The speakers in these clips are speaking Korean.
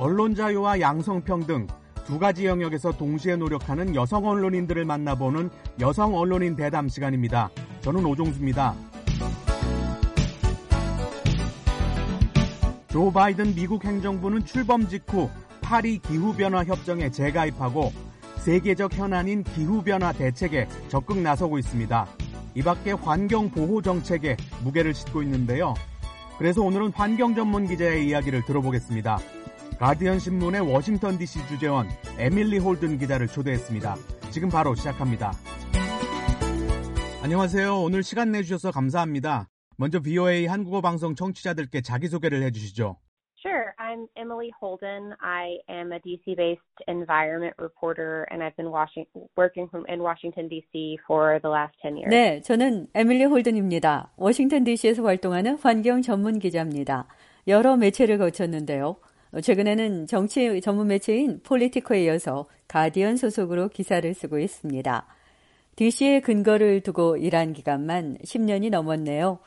언론 자유와 양성평등 두 가지 영역에서 동시에 노력하는 여성 언론인들을 만나보는 여성 언론인 대담 시간입니다. 저는 오종수입니다. 조 바이든 미국 행정부는 출범 직후 파리 기후변화 협정에 재가입하고 세계적 현안인 기후변화 대책에 적극 나서고 있습니다. 이 밖에 환경 보호 정책에 무게를 싣고 있는데요. 그래서 오늘은 환경 전문 기자의 이야기를 들어보겠습니다. 가디언 신문의 워싱턴 DC 주재원 에밀리 홀든 기자를 초대했습니다. 지금 바로 시작합니다. 안녕하세요. 오늘 시간 내주셔서 감사합니다. 먼저 VOA 한국어 방송 청취자들께 자기소개를 해주시죠. Sure. I'm Emily Holden. I am a DC-based environment reporter, and I've been watching, working from in Washington D.C. for the last 10 years. 네, 저는 에밀리 홀든입니다. 워싱턴 DC에서 활동하는 환경 전문 기자입니다. 여러 매체를 거쳤는데요. 최근에는 정치 전문 매체인 폴리티코에 이어서 가디언 소속으로 기사를 쓰고 있습니다. DC에 근거를 두고 일한 기간만 10년이 넘었네요.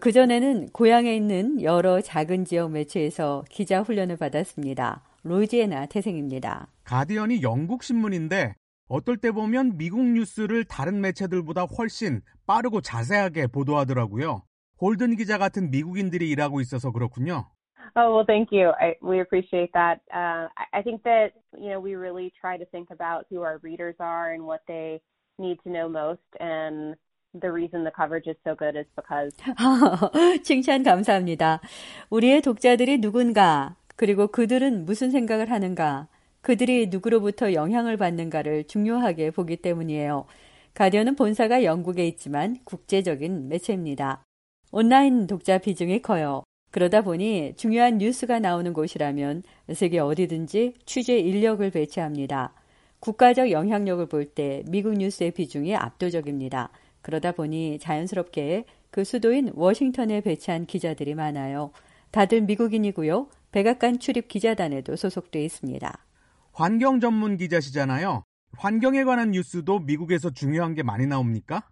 그전에는 고향에 있는 여러 작은 지역 매체에서 기자 훈련을 받았습니다. 루이지애나 태생입니다. 가디언이 영국 신문인데 어떨 때 보면 미국 뉴스를 다른 매체들보다 훨씬 빠르고 자세하게 보도하더라고요. 홀든 기자 같은 미국인들이 일하고 있어서 그렇군요. Oh well, thank you. I, we appreciate that. Uh, I, I think that you know we really try to think about who our readers are and what they need to know most, and the reason the coverage is so good is because 칭찬 감사합니다. 우리의 독자들이 누군가, 그리고 그들은 무슨 생각을 하는가, 그들이 누구로부터 영향을 받는가를 중요하게 보기 때문이에요. 가디언은 본사가 영국에 있지만 국제적인 매체입니다. 온라인 독자 비중이 커요. 그러다 보니 중요한 뉴스가 나오는 곳이라면 세계 어디든지 취재 인력을 배치합니다. 국가적 영향력을 볼 때 미국 뉴스의 비중이 압도적입니다. 그러다 보니 자연스럽게 그 수도인 워싱턴에 배치한 기자들이 많아요. 다들 미국인이고요. 백악관 출입 기자단에도 소속돼 있습니다. 환경 전문 기자시잖아요. 환경에 관한 뉴스도 미국에서 중요한 게 많이 나옵니까?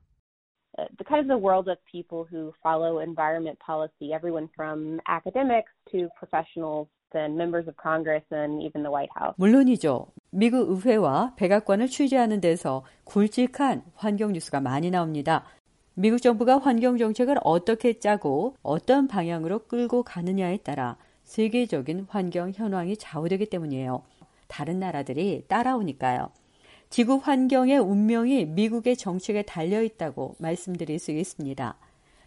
The kind of the world of people who follow environment policy, everyone from academics to professionals and members of Congress and even the White House. 물론이죠. 미국 의회와 백악관을 취재하는 데서 굵직한 환경 뉴스가 많이 나옵니다. 미국 정부가 환경 정책을 어떻게 짜고 어떤 방향으로 끌고 가느냐에 따라 세계적인 환경 현황이 좌우되기 때문이에요. 다른 나라들이 따라오니까요. 지구 환경의 운명이 미국의 정책에 달려 있다고 말씀드릴 수 있습니다.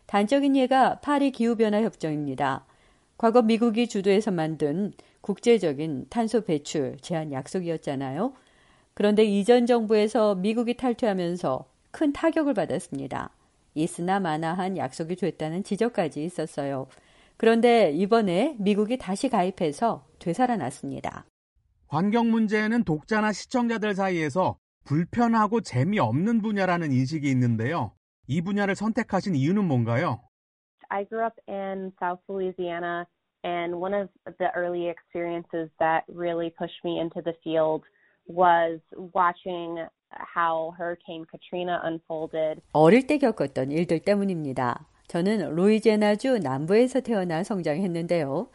단적인 예가 파리 기후변화 협정입니다. 과거 미국이 주도해서 만든 국제적인 탄소 배출 제한 약속이었잖아요. 그런데 이전 정부에서 미국이 탈퇴하면서 큰 타격을 받았습니다. 있으나 마나한 약속이 됐다는 지적까지 있었어요. 그런데 이번에 미국이 다시 가입해서 되살아났습니다. 환경 문제는 독자나 시청자들 사이에서 불편하고 재미없는 분야라는 인식이 있는데요. 이 분야를 선택하신 이유는 뭔가요? I grew up in South Louisiana, and one of the early experiences that really pushed me into the field was watching how Hurricane Katrina unfolded. 어릴 때 겪었던 일들 때문입니다. 저는 루이제나주 남부에서 태어나 성장했는데요.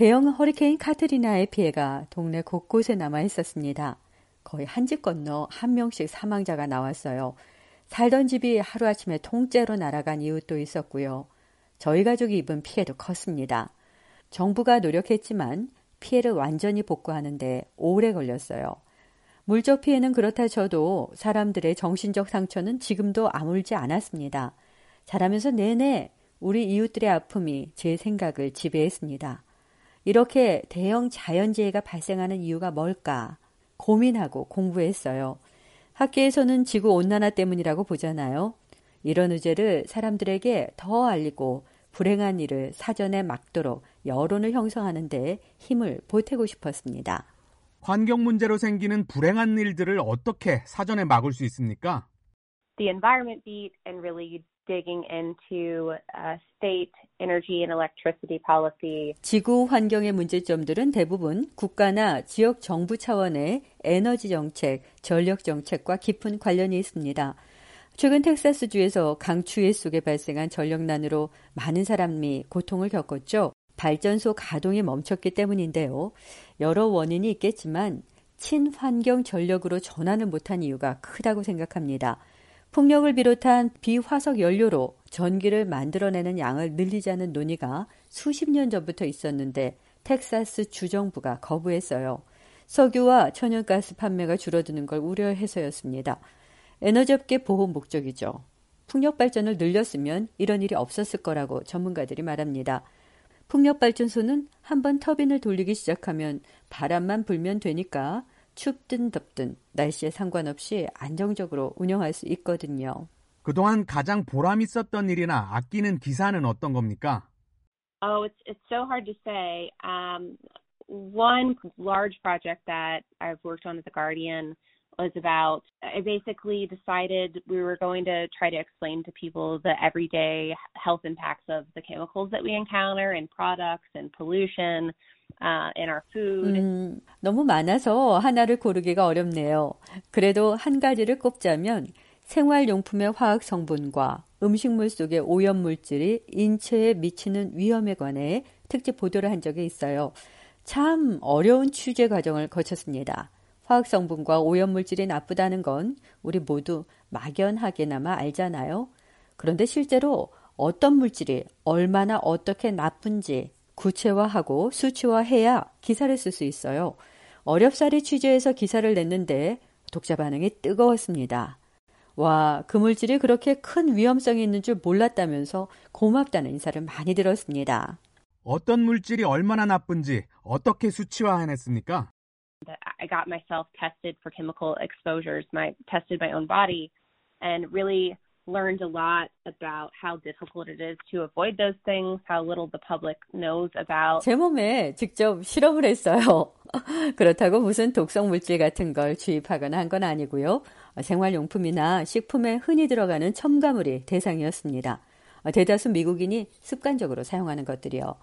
대형 허리케인 카트리나의 피해가 동네 곳곳에 남아 있었습니다. 거의 한 집 건너 한 명씩 사망자가 나왔어요. 살던 집이 하루아침에 통째로 날아간 이웃도 있었고요. 저희 가족이 입은 피해도 컸습니다. 정부가 노력했지만 피해를 완전히 복구하는데 오래 걸렸어요. 물적 피해는 그렇다 쳐도 사람들의 정신적 상처는 지금도 아물지 않았습니다. 자라면서 내내 우리 이웃들의 아픔이 제 생각을 지배했습니다. 이렇게 대형 자연재해가 발생하는 이유가 뭘까 고민하고 공부했어요. 학계에서는 지구 온난화 때문이라고 보잖아요. 이런 의제를 사람들에게 더 알리고 불행한 일을 사전에 막도록 여론을 형성하는 데 힘을 보태고 싶었습니다. 환경 문제로 생기는 불행한 일들을 어떻게 사전에 막을 수 있습니까? The environment beat and really digging into uh, state energy and electricity policy. 지구 환경의 문제점들은 대부분 국가나 지역 정부 차원의 에너지 정책, 전력 정책과 깊은 관련이 있습니다. 최근 텍사스주에서 강추위 속에 발생한 전력난으로 많은 사람이 고통을 겪었죠. 발전소 가동이 멈췄기 때문인데요. 여러 원인이 있겠지만 친환경 전력으로 전환을 못한 이유가 크다고 생각합니다. 풍력을 비롯한 비화석 연료로 전기를 만들어내는 양을 늘리자는 논의가 수십 년 전부터 있었는데 텍사스 주정부가 거부했어요. 석유와 천연가스 판매가 줄어드는 걸 우려해서였습니다. 에너지업계 보호 목적이죠. 풍력 발전을 늘렸으면 이런 일이 없었을 거라고 전문가들이 말합니다. 풍력 발전소는 한번 터빈을 돌리기 시작하면 바람만 불면 되니까 춥든 덥든 날씨에 상관없이 안정적으로 운영할 수 있거든요. 그동안 가장 보람 있었던 일이나 아끼는 기사는 어떤 겁니까? Oh, it's it's so hard to say. Um, one large project that I've worked on at the Guardian was about I basically decided we were going to try to explain to people the everyday health impacts of the chemicals that we encounter in products and pollution uh, in our food. 음, 너무 많아서 하나를 고르기가 어렵네요. 그래도 한 가지를 꼽자면 생활용품의 화학 성분과 음식물 속의 오염 물질이 인체에 미치는 위험에 관해 특집 보도를 한 적이 있어요. 참 어려운 취재 과정을 거쳤습니다. 화학 성분과 오염 물질이 나쁘다는 건 우리 모두 막연하게나마 알잖아요. 그런데 실제로 어떤 물질이 얼마나 어떻게 나쁜지 구체화하고 수치화해야 기사를 쓸 수 있어요. 어렵사리 취재해서 기사를 냈는데 독자 반응이 뜨거웠습니다. 와, 그 물질이 그렇게 큰 위험성이 있는 줄 몰랐다면서 고맙다는 인사를 많이 들었습니다. 어떤 물질이 얼마나 나쁜지 어떻게 수치화해냈습니까? I got myself tested for chemical exposures, my tested my own body, and really learned a lot about how difficult it is to avoid those things, how little the public knows about. 제 몸에 직접 실험을 했어요. 그렇다고 무슨 독성 물질 같은 걸 주입하거나 한 건 아니고요. 생활용품이나 식품에 흔히 들어가는 첨가물이 대상이었습니다. 대다수 미국인이 습관적으로 사용하는 것들이요.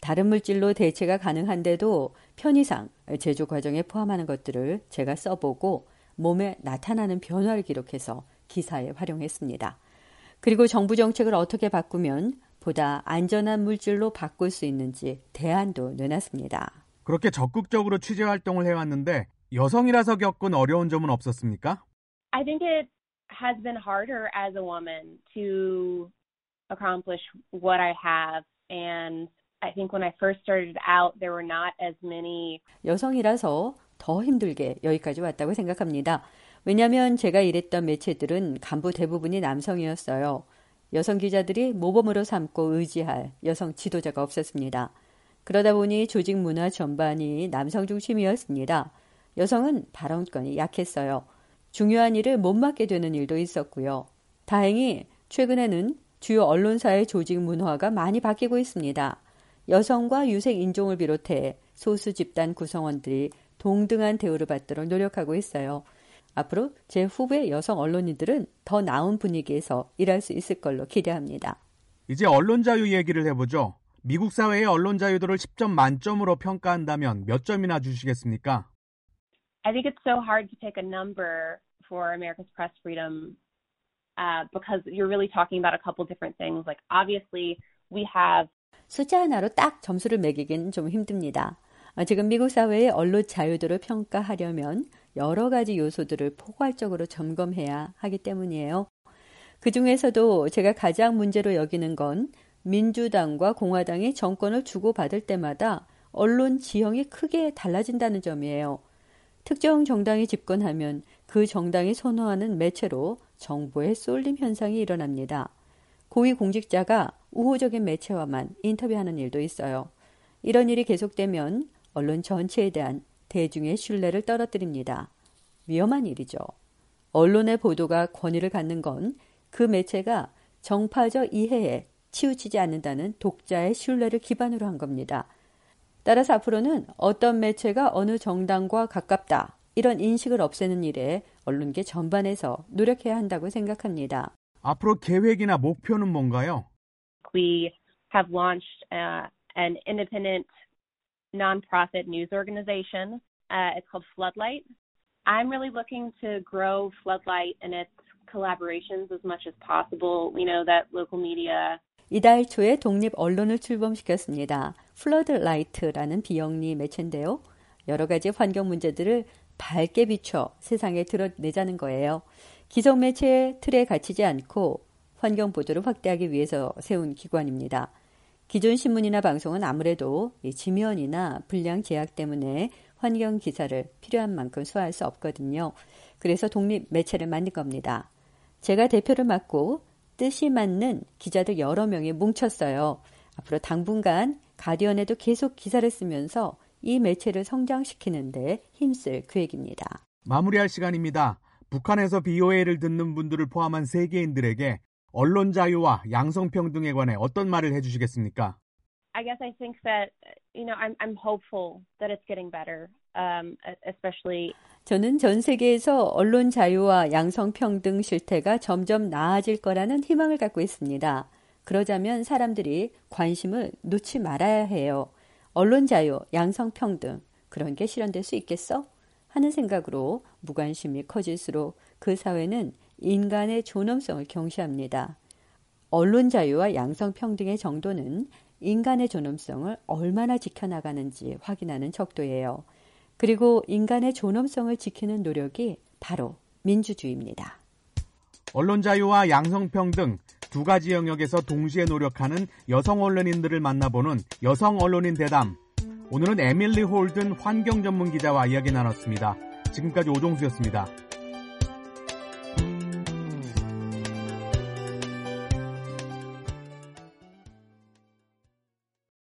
다른 물질로 대체가 가능한데도 편의상 제조 과정에 포함하는 것들을 제가 써보고 몸에 나타나는 변화를 기록해서 기사에 활용했습니다. 그리고 정부 정책을 어떻게 바꾸면 보다 안전한 물질로 바꿀 수 있는지 대안도 내놨습니다. 그렇게 적극적으로 취재 활동을 해왔는데 여성이라서 겪은 어려운 점은 없었습니까? I think it has been harder as a woman to accomplish what I have and I think when I first started out there were not as many 여성이라서 더 힘들게 여기까지 왔다고 생각합니다. 왜냐하면 제가 일했던 매체들은 간부 대부분이 남성이었어요. 여성 기자들이 모범으로 삼고 의지할 여성 지도자가 없었습니다. 그러다 보니 조직 문화 전반이 남성 중심이었습니다. 여성은 발언권이 약했어요. 중요한 일을 못 맡게 되는 일도 있었고요. 다행히 최근에는 주요 언론사의 조직 문화가 많이 바뀌고 있습니다. 여성과 유색 인종을 비롯해 소수 집단 구성원들이 동등한 대우를 받도록 노력하고 있어요. 앞으로 제 후배 여성 언론인들은 더 나은 분위기에서 일할 수 있을 걸로 기대합니다. 이제 언론 자유 얘기를 해보죠. 미국 사회의 언론 자유도를 10점 만점으로 평가한다면 몇 점이나 주시겠습니까? I think it's so hard to pick a number for America's press freedom uh, because you're really talking about a couple different things. Like obviously we have 숫자 하나로 딱 점수를 매기긴 좀 힘듭니다. 지금 미국 사회의 언론 자유도를 평가하려면 여러 가지 요소들을 포괄적으로 점검해야 하기 때문이에요. 그 중에서도 제가 가장 문제로 여기는 건 민주당과 공화당이 정권을 주고받을 때마다 언론 지형이 크게 달라진다는 점이에요. 특정 정당이 집권하면 그 정당이 선호하는 매체로 정보의 쏠림 현상이 일어납니다. 고위 공직자가 우호적인 매체와만 인터뷰하는 일도 있어요. 이런 일이 계속되면 언론 전체에 대한 대중의 신뢰를 떨어뜨립니다. 위험한 일이죠. 언론의 보도가 권위를 갖는 건 그 매체가 정파적 이해에 치우치지 않는다는 독자의 신뢰를 기반으로 한 겁니다. 따라서 앞으로는 어떤 매체가 어느 정당과 가깝다 이런 인식을 없애는 일에 언론계 전반에서 노력해야 한다고 생각합니다. 앞으로 계획이나 목표는 뭔가요? We have launched uh, an independent nonprofit news organization. Uh, it's called Floodlight. I'm really looking to grow Floodlight and its collaborations as much as possible. We know that local media 이달 초에 독립 언론을 출범시켰습니다. Floodlight라는 비영리 매체인데요. 여러 가지 환경 문제들을 밝게 비춰 세상에 드러내자는 거예요. 기성 매체의 틀에 갇히지 않고 환경 보도를 확대하기 위해서 세운 기관입니다. 기존 신문이나 방송은 아무래도 지면이나 분량 제약 때문에 환경 기사를 필요한 만큼 소화할 수 없거든요. 그래서 독립 매체를 만든 겁니다. 제가 대표를 맡고 뜻이 맞는 기자들 여러 명이 뭉쳤어요. 앞으로 당분간 가디언에도 계속 기사를 쓰면서 이 매체를 성장시키는데 힘쓸 계획입니다. 마무리할 시간입니다. 북한에서 BOA를 듣는 분들을 포함한 세계인들에게 언론 자유와 양성평등에 관해 어떤 말을 해주시겠습니까? I guess I think that you know I'm I'm hopeful that it's getting better, um, especially. 저는 전 세계에서 언론 자유와 양성 평등 실태가 점점 나아질 거라는 희망을 갖고 있습니다. 그러자면 사람들이 관심을 놓지 말아야 해요. 언론 자유, 양성 평등 그런 게 실현될 수 있겠어? 하는 생각으로 무관심이 커질수록 그 사회는 인간의 존엄성을 경시합니다. 언론 자유와 양성 평등의 정도는 인간의 존엄성을 얼마나 지켜나가는지 확인하는 척도예요. 그리고 인간의 존엄성을 지키는 노력이 바로 민주주의입니다. 언론 자유와 양성평등 두 가지 영역에서 동시에 노력하는 여성 언론인들을 만나보는 여성 언론인 대담. 오늘은 에밀리 홀든 환경 전문 기자와 이야기 나눴습니다. 지금까지 오종수였습니다.